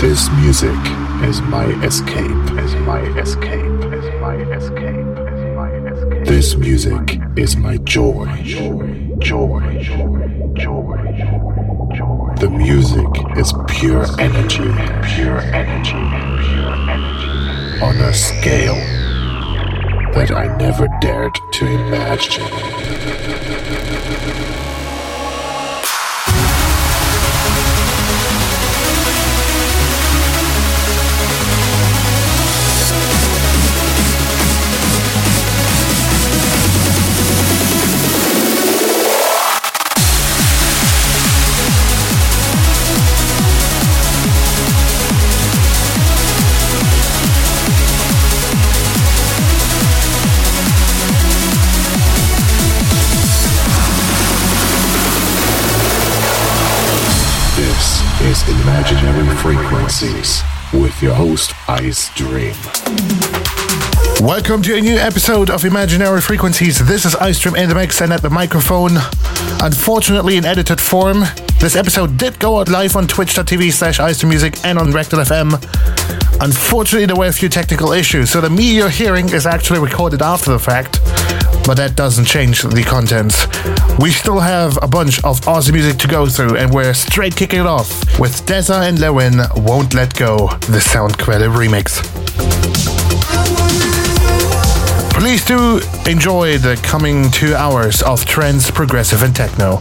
This music is my escape, is my escape, is my escape, is my escape. This music is my joy, joy, joy, joy, joy. The music is pure energy, pure energy, pure energy. On a scale that I never dared to imagine. Imaginary Frequencies with your host Icedream. Welcome to a new episode of Imaginary Frequencies. This is Icedream in the mix and at the microphone. Unfortunately, in edited form, this episode did go out live on twitch.tv slash Music and on Rectal FM. Unfortunately, there were a few technical issues, so the me you're hearing is actually recorded after the fact, but that doesn't change the contents. We still have a bunch of awesome music to go through, and we're straight kicking it off with Dezza and Lewyn Won't Let Go, the Sound Credit remix. Please do enjoy the coming two hours of trance, progressive, and techno.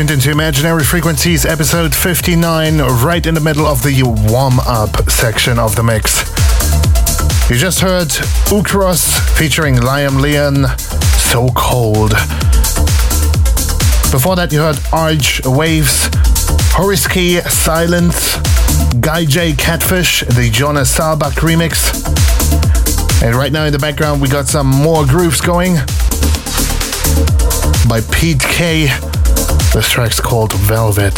Tuned into Imaginary Frequencies, episode 59, right in the middle of the warm up section of the mix. You just heard Ucros featuring Liam Leon, So Cold. Before that, you heard Artche Waves, Whoriskey Silents, Guy J Catfish, the Jonas Saalbach remix. And right now in the background, we got some more grooves going by Pete K. This track's called Velvet.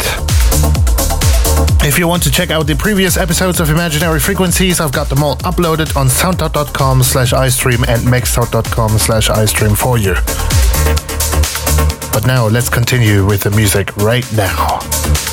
If you want to check out the previous episodes of Imaginary Frequencies, I've got them all uploaded on soundcloud.com slash icedream and mixcloud.com slash icedream for you. But now let's continue with the music right now.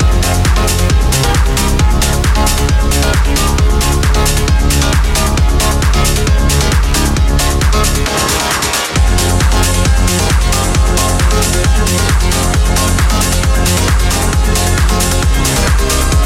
Thank you.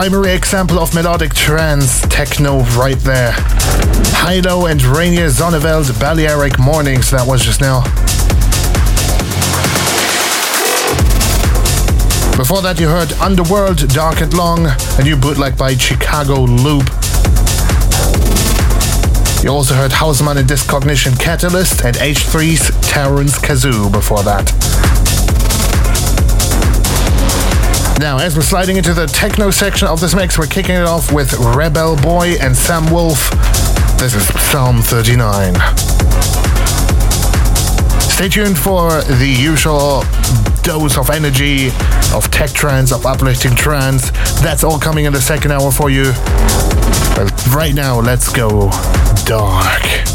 Primary example of melodic trance techno right there. HI-LO and Reinier Zonneveld Balearic Mornings, that was just now. Before that, you heard Underworld Dark and Long, a new bootleg by Chicago Loop. You also heard Hausman and Discognition Catalyst and H3's Tarun's Kazoo before that. Now, as we're sliding into the techno section of this mix, we're kicking it off with Rebel Boy and Sam Wolfe. This is Psalm 39. Stay tuned for the usual dose of energy, of tech trance, of uplifting trance. That's all coming in the second hour for you. But right now, let's go dark.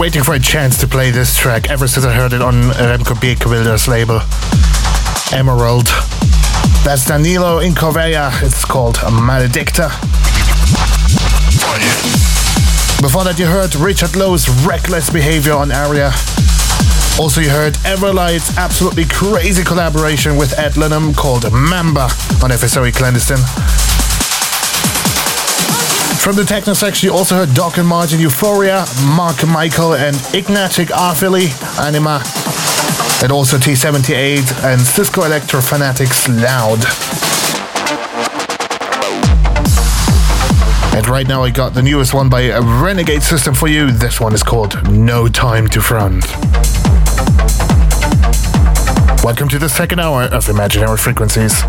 Waiting for a chance to play this track ever since I heard it on Remco Beekwilder's label, Emerald. That's Danilo Incorvaia. It's called Maledicta. Before that, you heard Richard Lowe's Wreckless Behaviour on Aria. Also, you heard EverLight's absolutely crazy collaboration with Ed Lynam called Mamba on FSOE Clandestine. From the techno section, you also heard Dok and Martin Euphoria, Mark Michael and Ignacio Arfeli Anima, and also T78 and Sisko Electrofanatik's Loud. And right now I got the newest one by a Renegade System for you. This one is called No Time to Front. Welcome to the second hour of Imaginary Frequencies.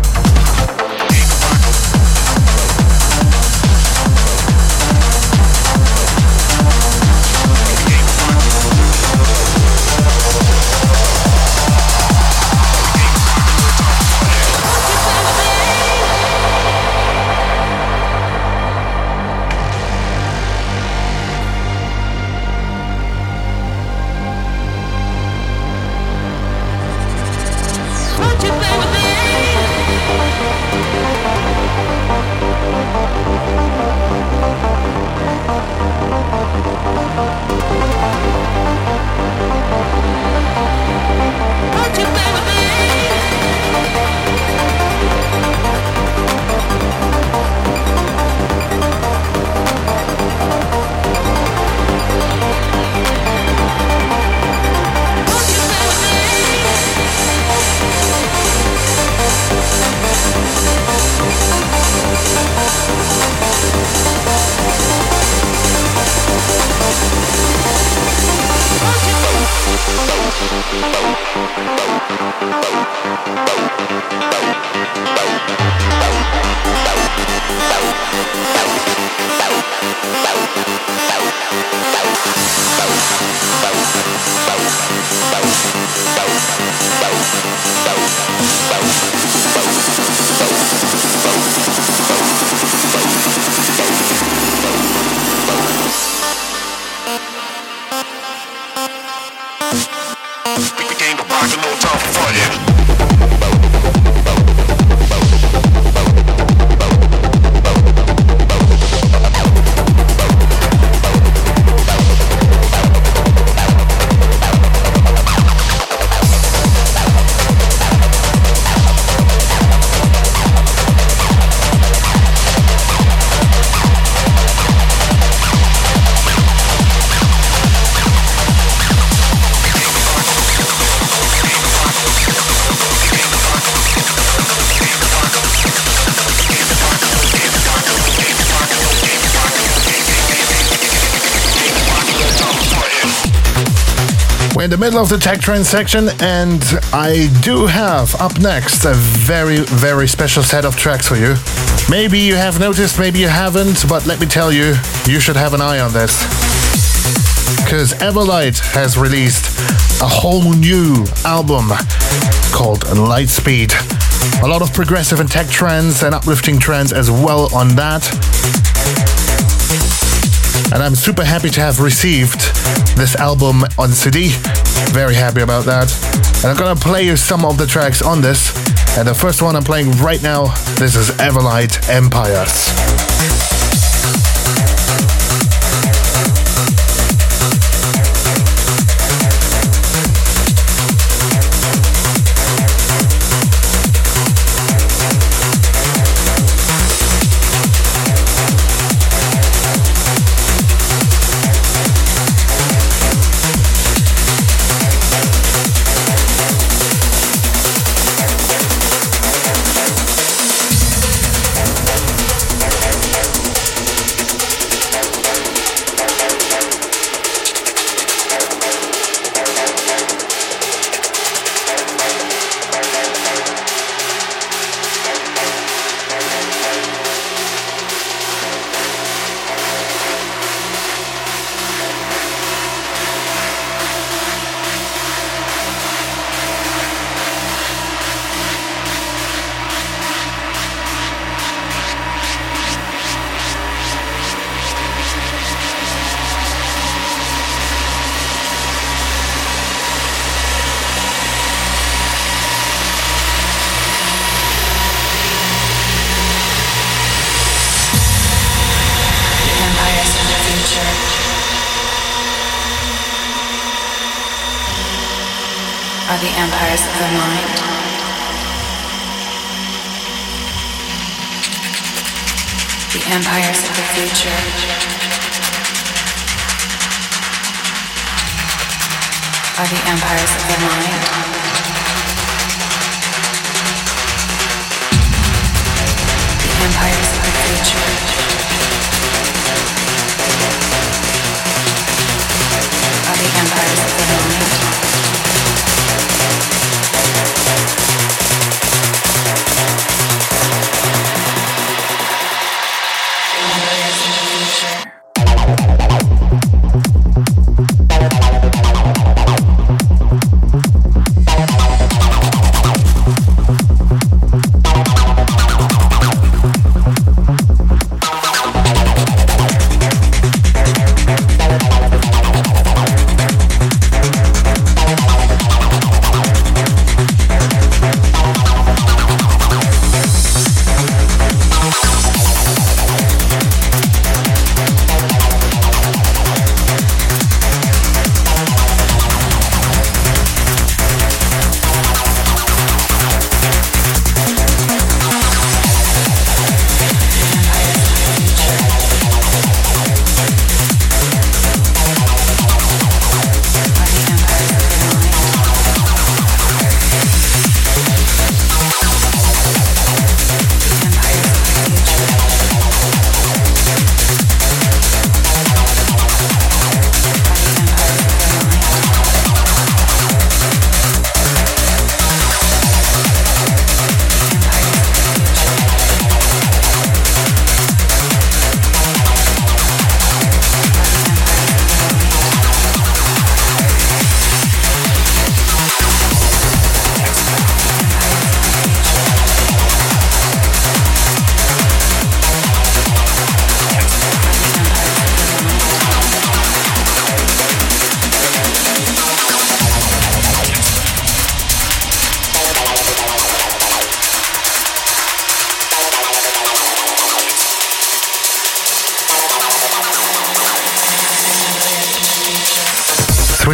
Of the tech trance section, and I do have up next a very, very special set of tracks for you. Maybe you have noticed, maybe you haven't, but let me tell you, you should have an eye on this. Because EverLight has released a whole new album called Lightspeed. A lot of progressive and tech trance and uplifting trance as well on that. And I'm super happy to have received this album on CD. Very happy about that. And I'm gonna play you some of the tracks on this. And the first one I'm playing right now, this is EverLight Empires.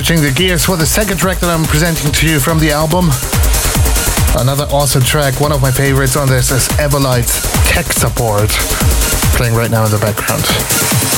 Switching the gears for the second track that I'm presenting to you from the album. Another awesome track, one of my favorites on this is EverLight Tech Support, playing right now in the background.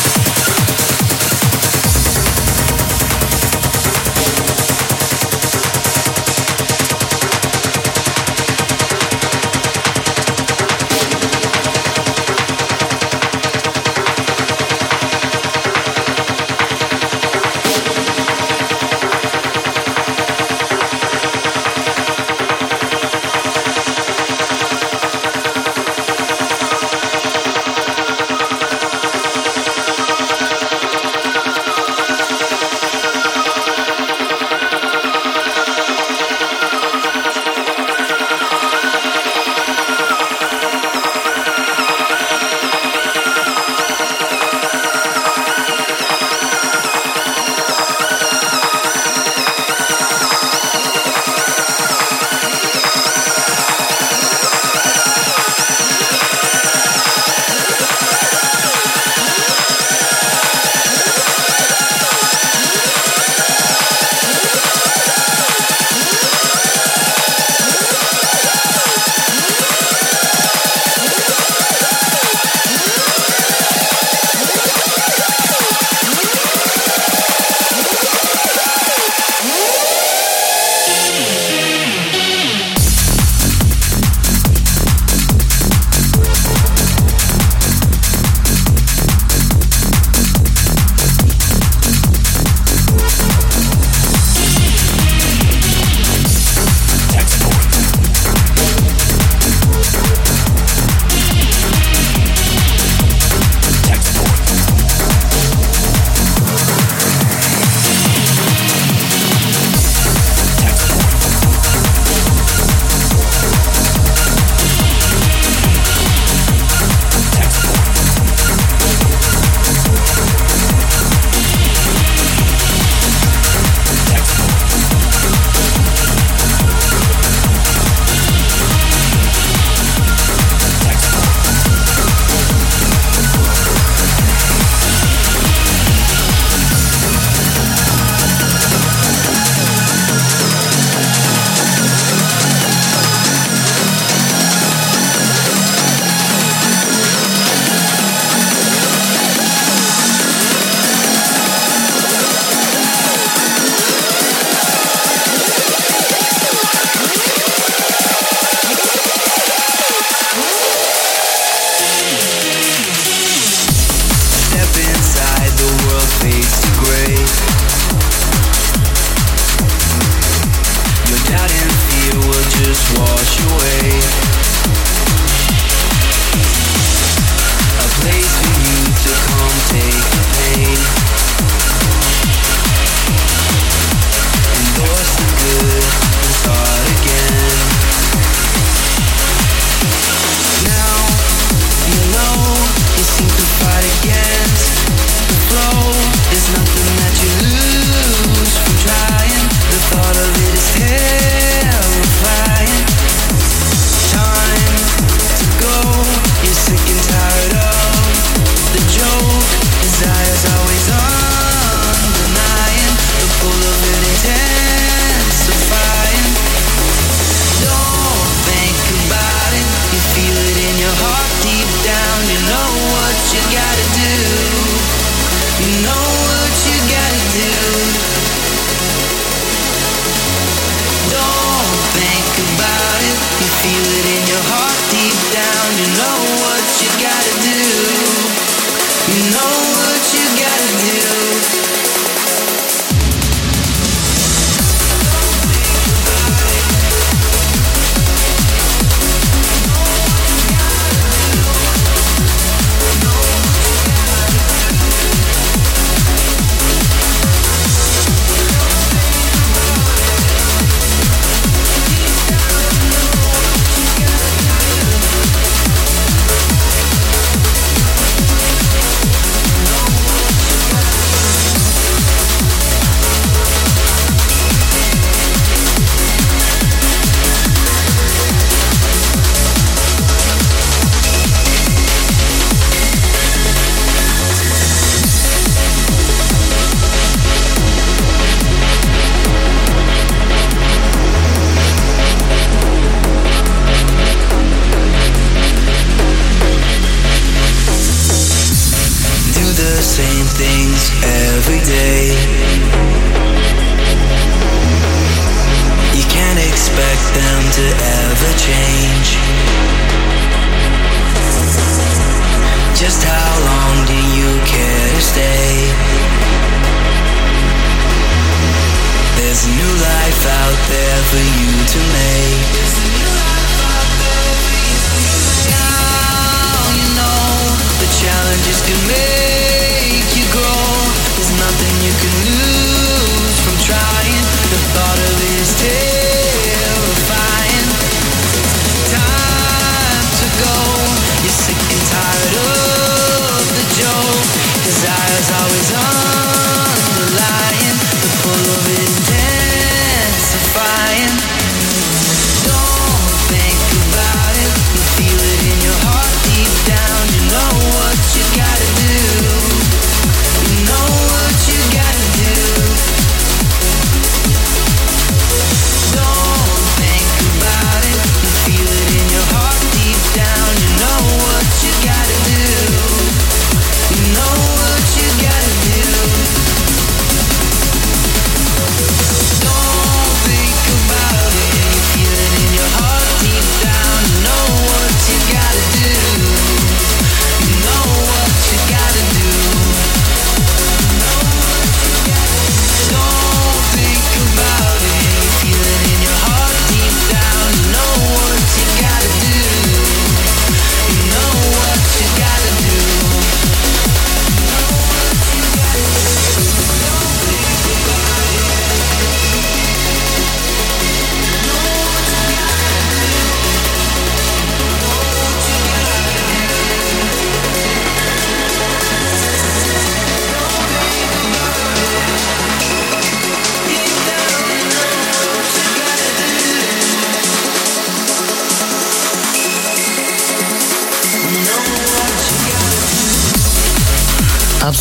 down, you know.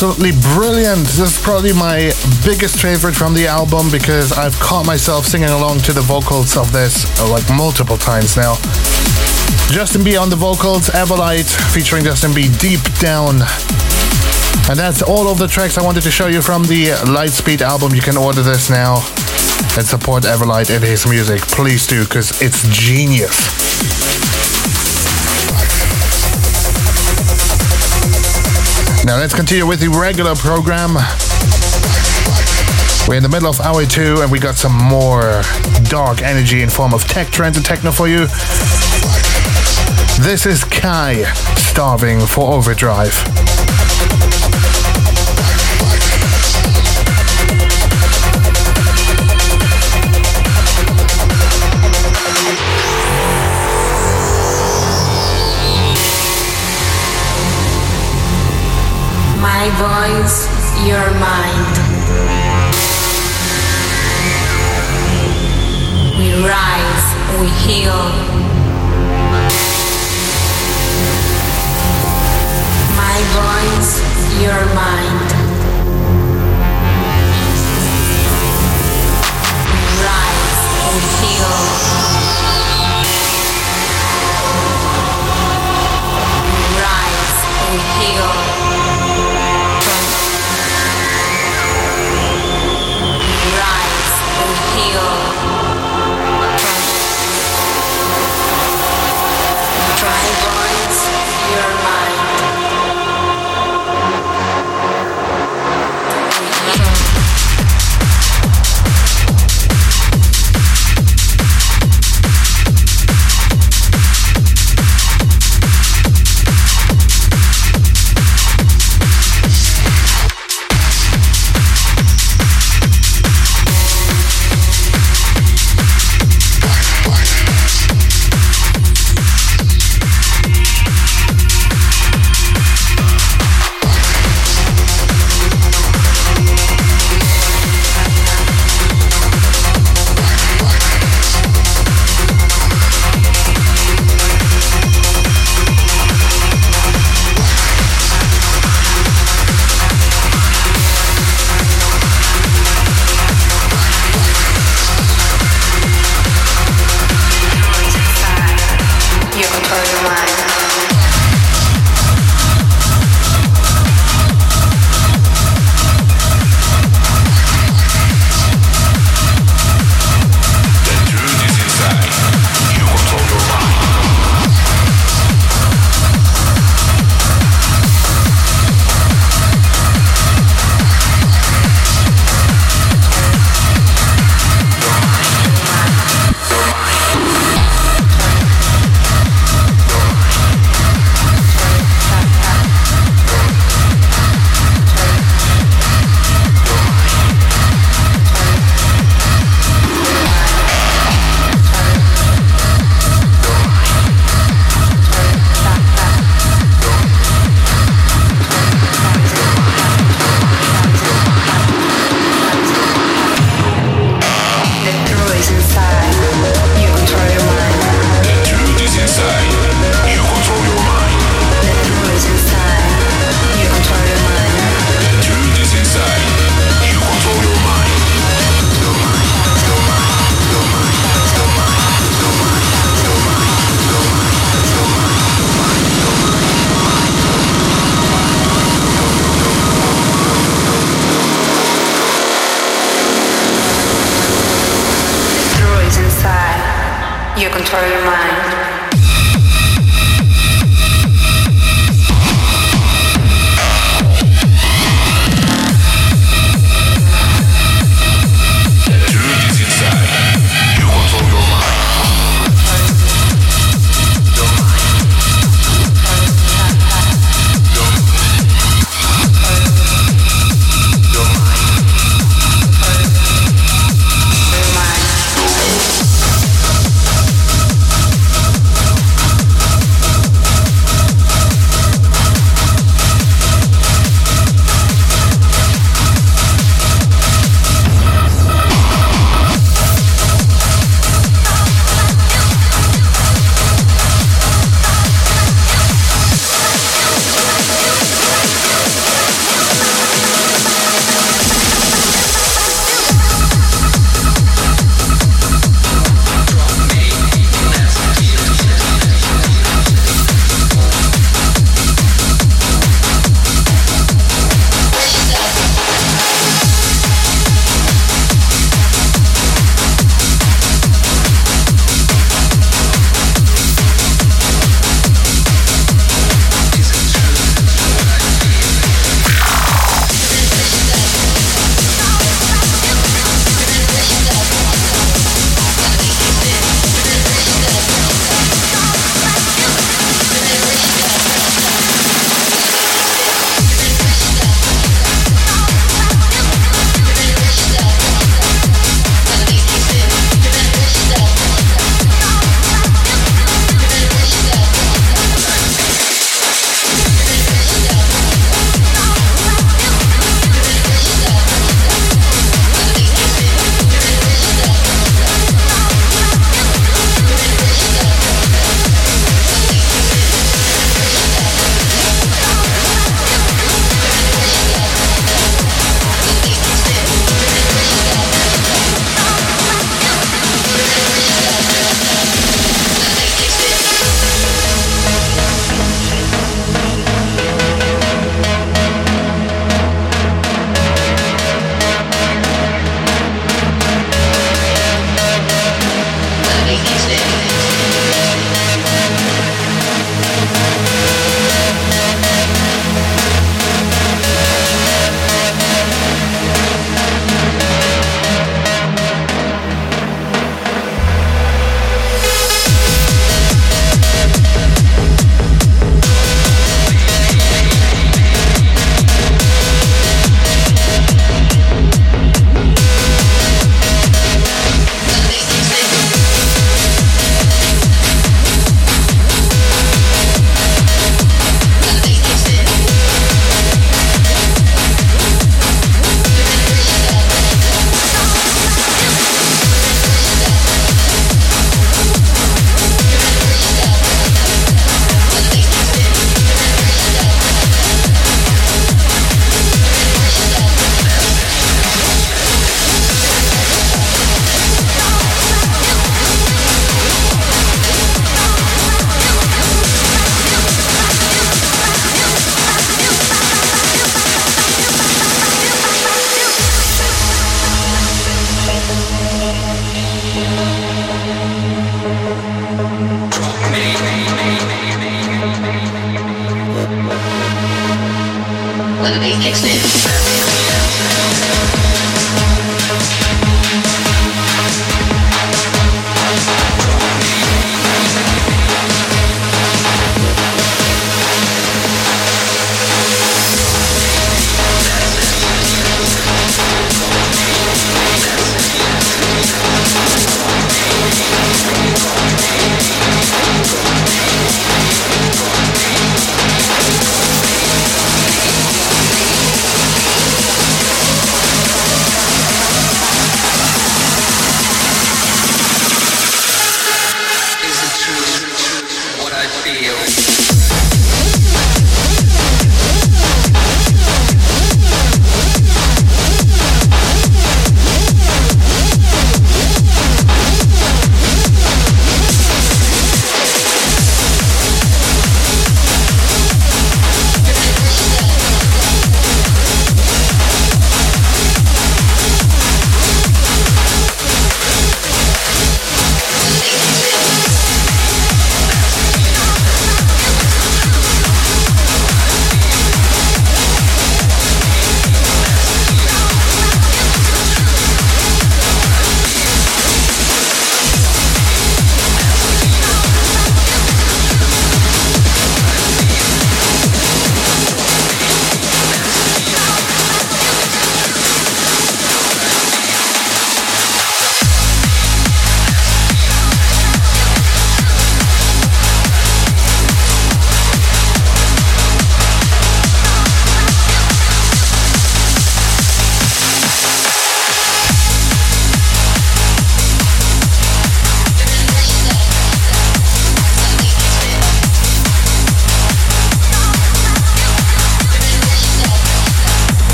Absolutely brilliant. This is probably my biggest favorite from the album because I've caught myself singing along to the vocals of this uh, like multiple times now. Justin B on the vocals, EverLight featuring Justin B Deep Down. And that's all of the tracks I wanted to show you from the Lightspeed album. You can order this now and support EverLight and his music. Please do, because it's genius. Now let's continue with the regular program. We're in the middle of hour two and we got some more dark energy in form of tech trance and techno for you. This is Kai, Starving for Overdrive. Mind. We rise, we heal. My voice, your mind.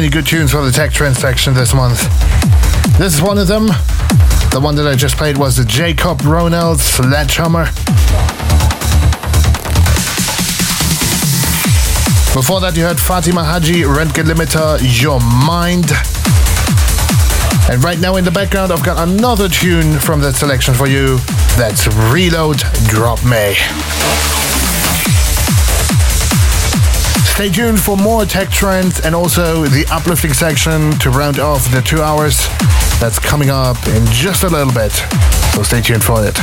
Many good tunes for the Tech Trance section this month. This is one of them. The one that I just played was the Jacob Ronald Sledgehammer. Before that, you heard Fatima Hajji, Rentgen Limiter, Your Mind. And right now in the background, I've got another tune from that selection for you. That's Reload Drop Me. Stay tuned for more tech trance and also the uplifting section to round off the two hours. That's coming up in just a little bit. So stay tuned for it.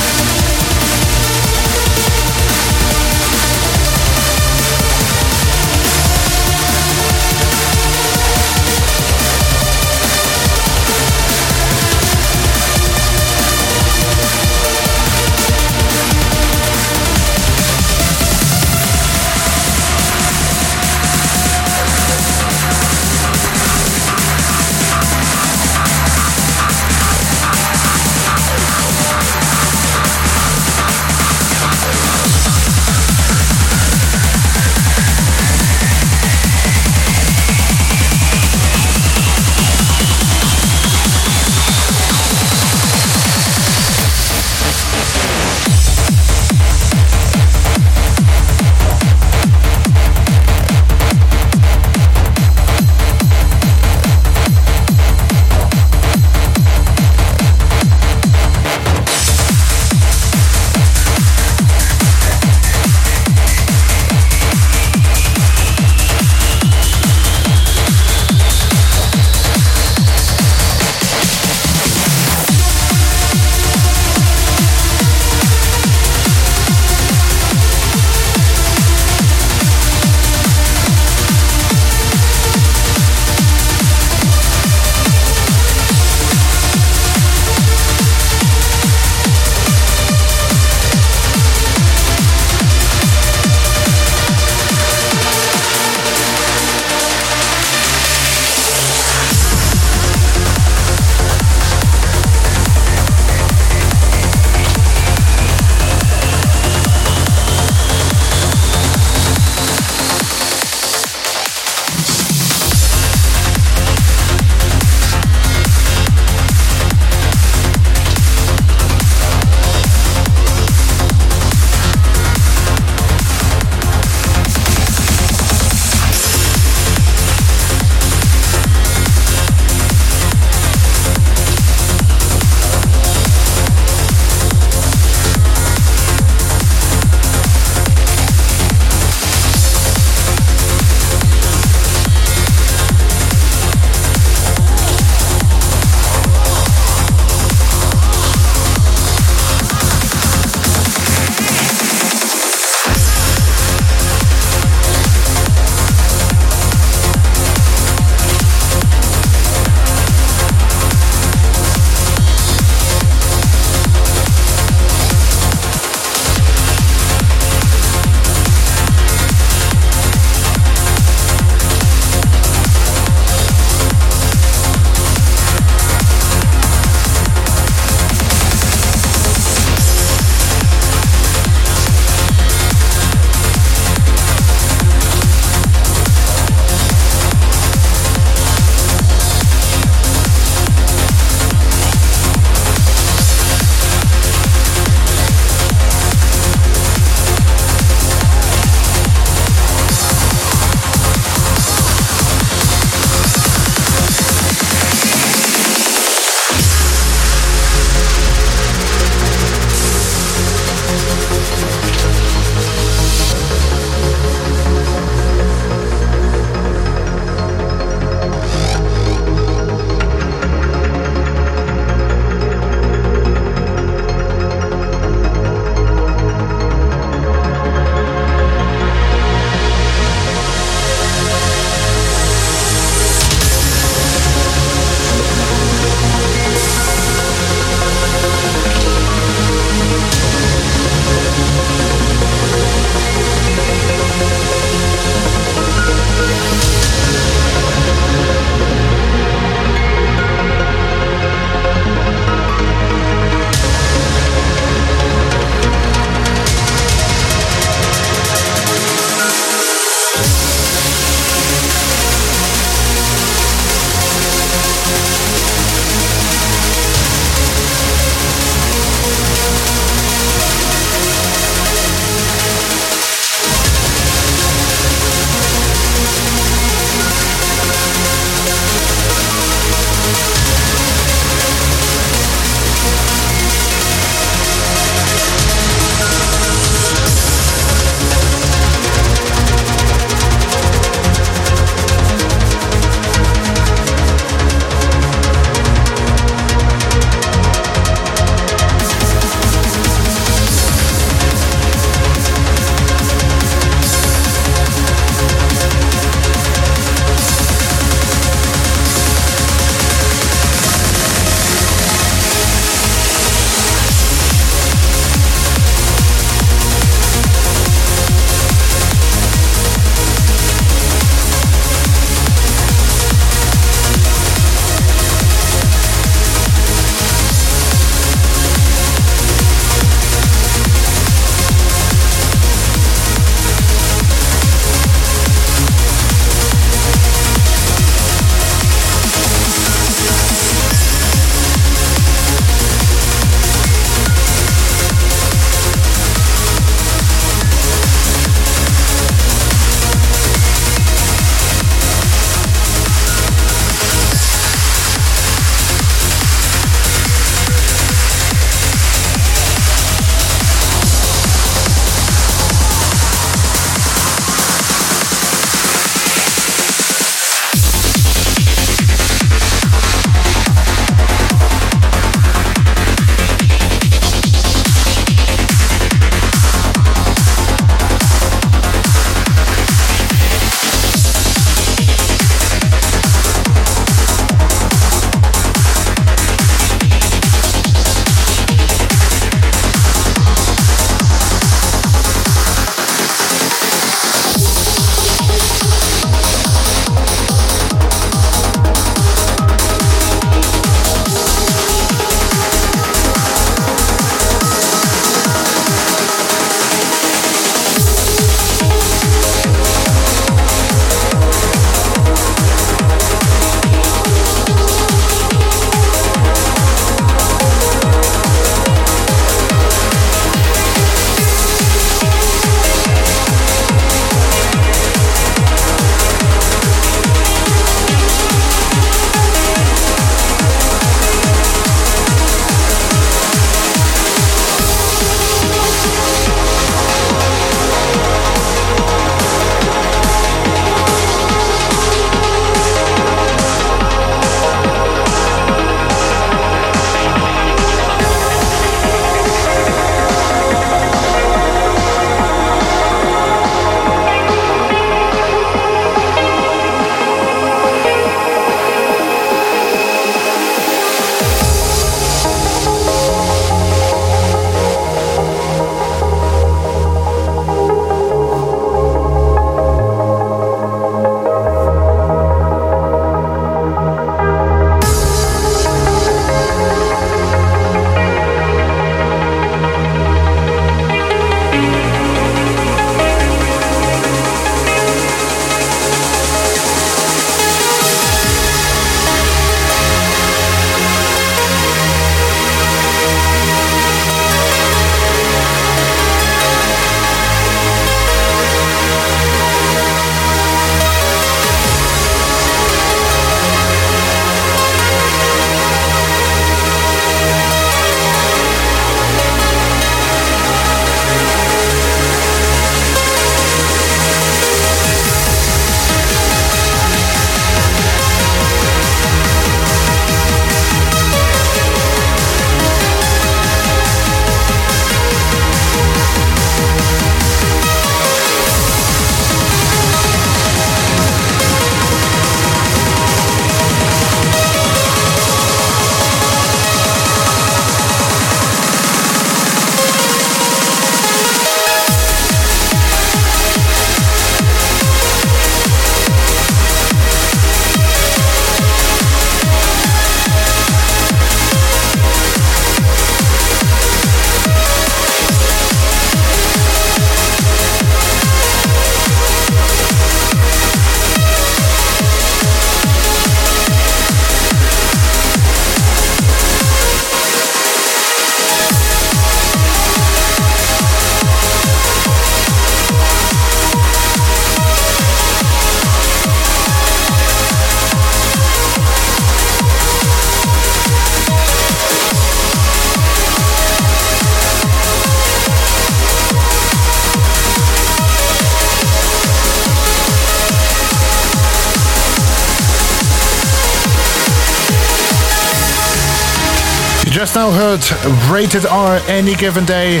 Now heard Rated R Any Given Day.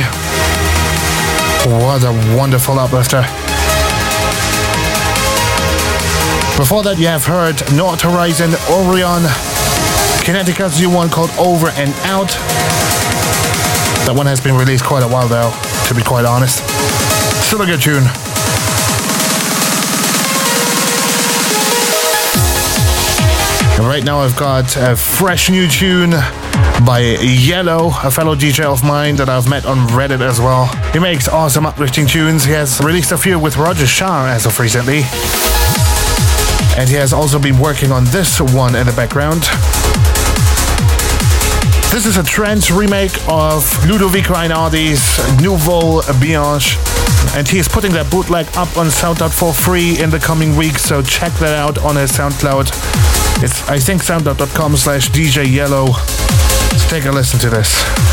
What a wonderful uplifter. Before that, you have heard North Horizon, Orion, Connecticut's new one called Over and Out. That one has been released quite a while though, to be quite honest. Still a good tune. And right now I've got a fresh new tune by Yellow, a fellow DJ of mine that I've met on Reddit as well. He makes awesome uplifting tunes. He has released a few with Roger Shah as of recently. And he has also been working on this one in the background. This is a trance remake of Ludovico Einaudi's Nuvole Bianche. And he is putting that bootleg up on SoundCloud for free in the coming weeks, so check that out on his SoundCloud. It's, I think, soundcloud.com slash DJ Yellow. Take a listen to this.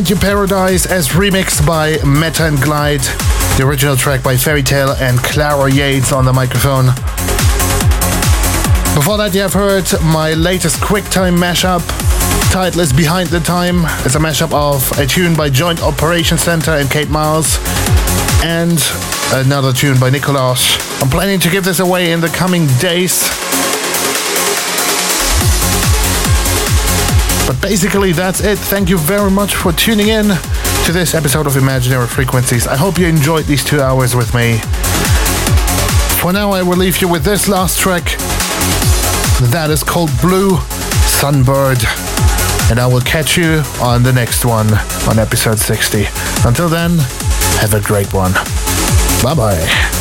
Find Paradise as remixed by Metta and Glyde. The original track by Ferry Tayle and Clara Yates on the microphone. Before that, you have heard my latest QuickTime mashup. Title is Behind the Time. It's a mashup of a tune by Joint Operations Center and Kate Miles and another tune by Nicolas. I'm planning to give this away in the coming days. Basically, that's it. Thank you very much for tuning in to this episode of Imaginary Frequencies. I hope you enjoyed these two hours with me. For now, I will leave you with this last track. That is called Blue Sunbird. And I will catch you on the next one on episode 60. Until then, have a great one. Bye bye.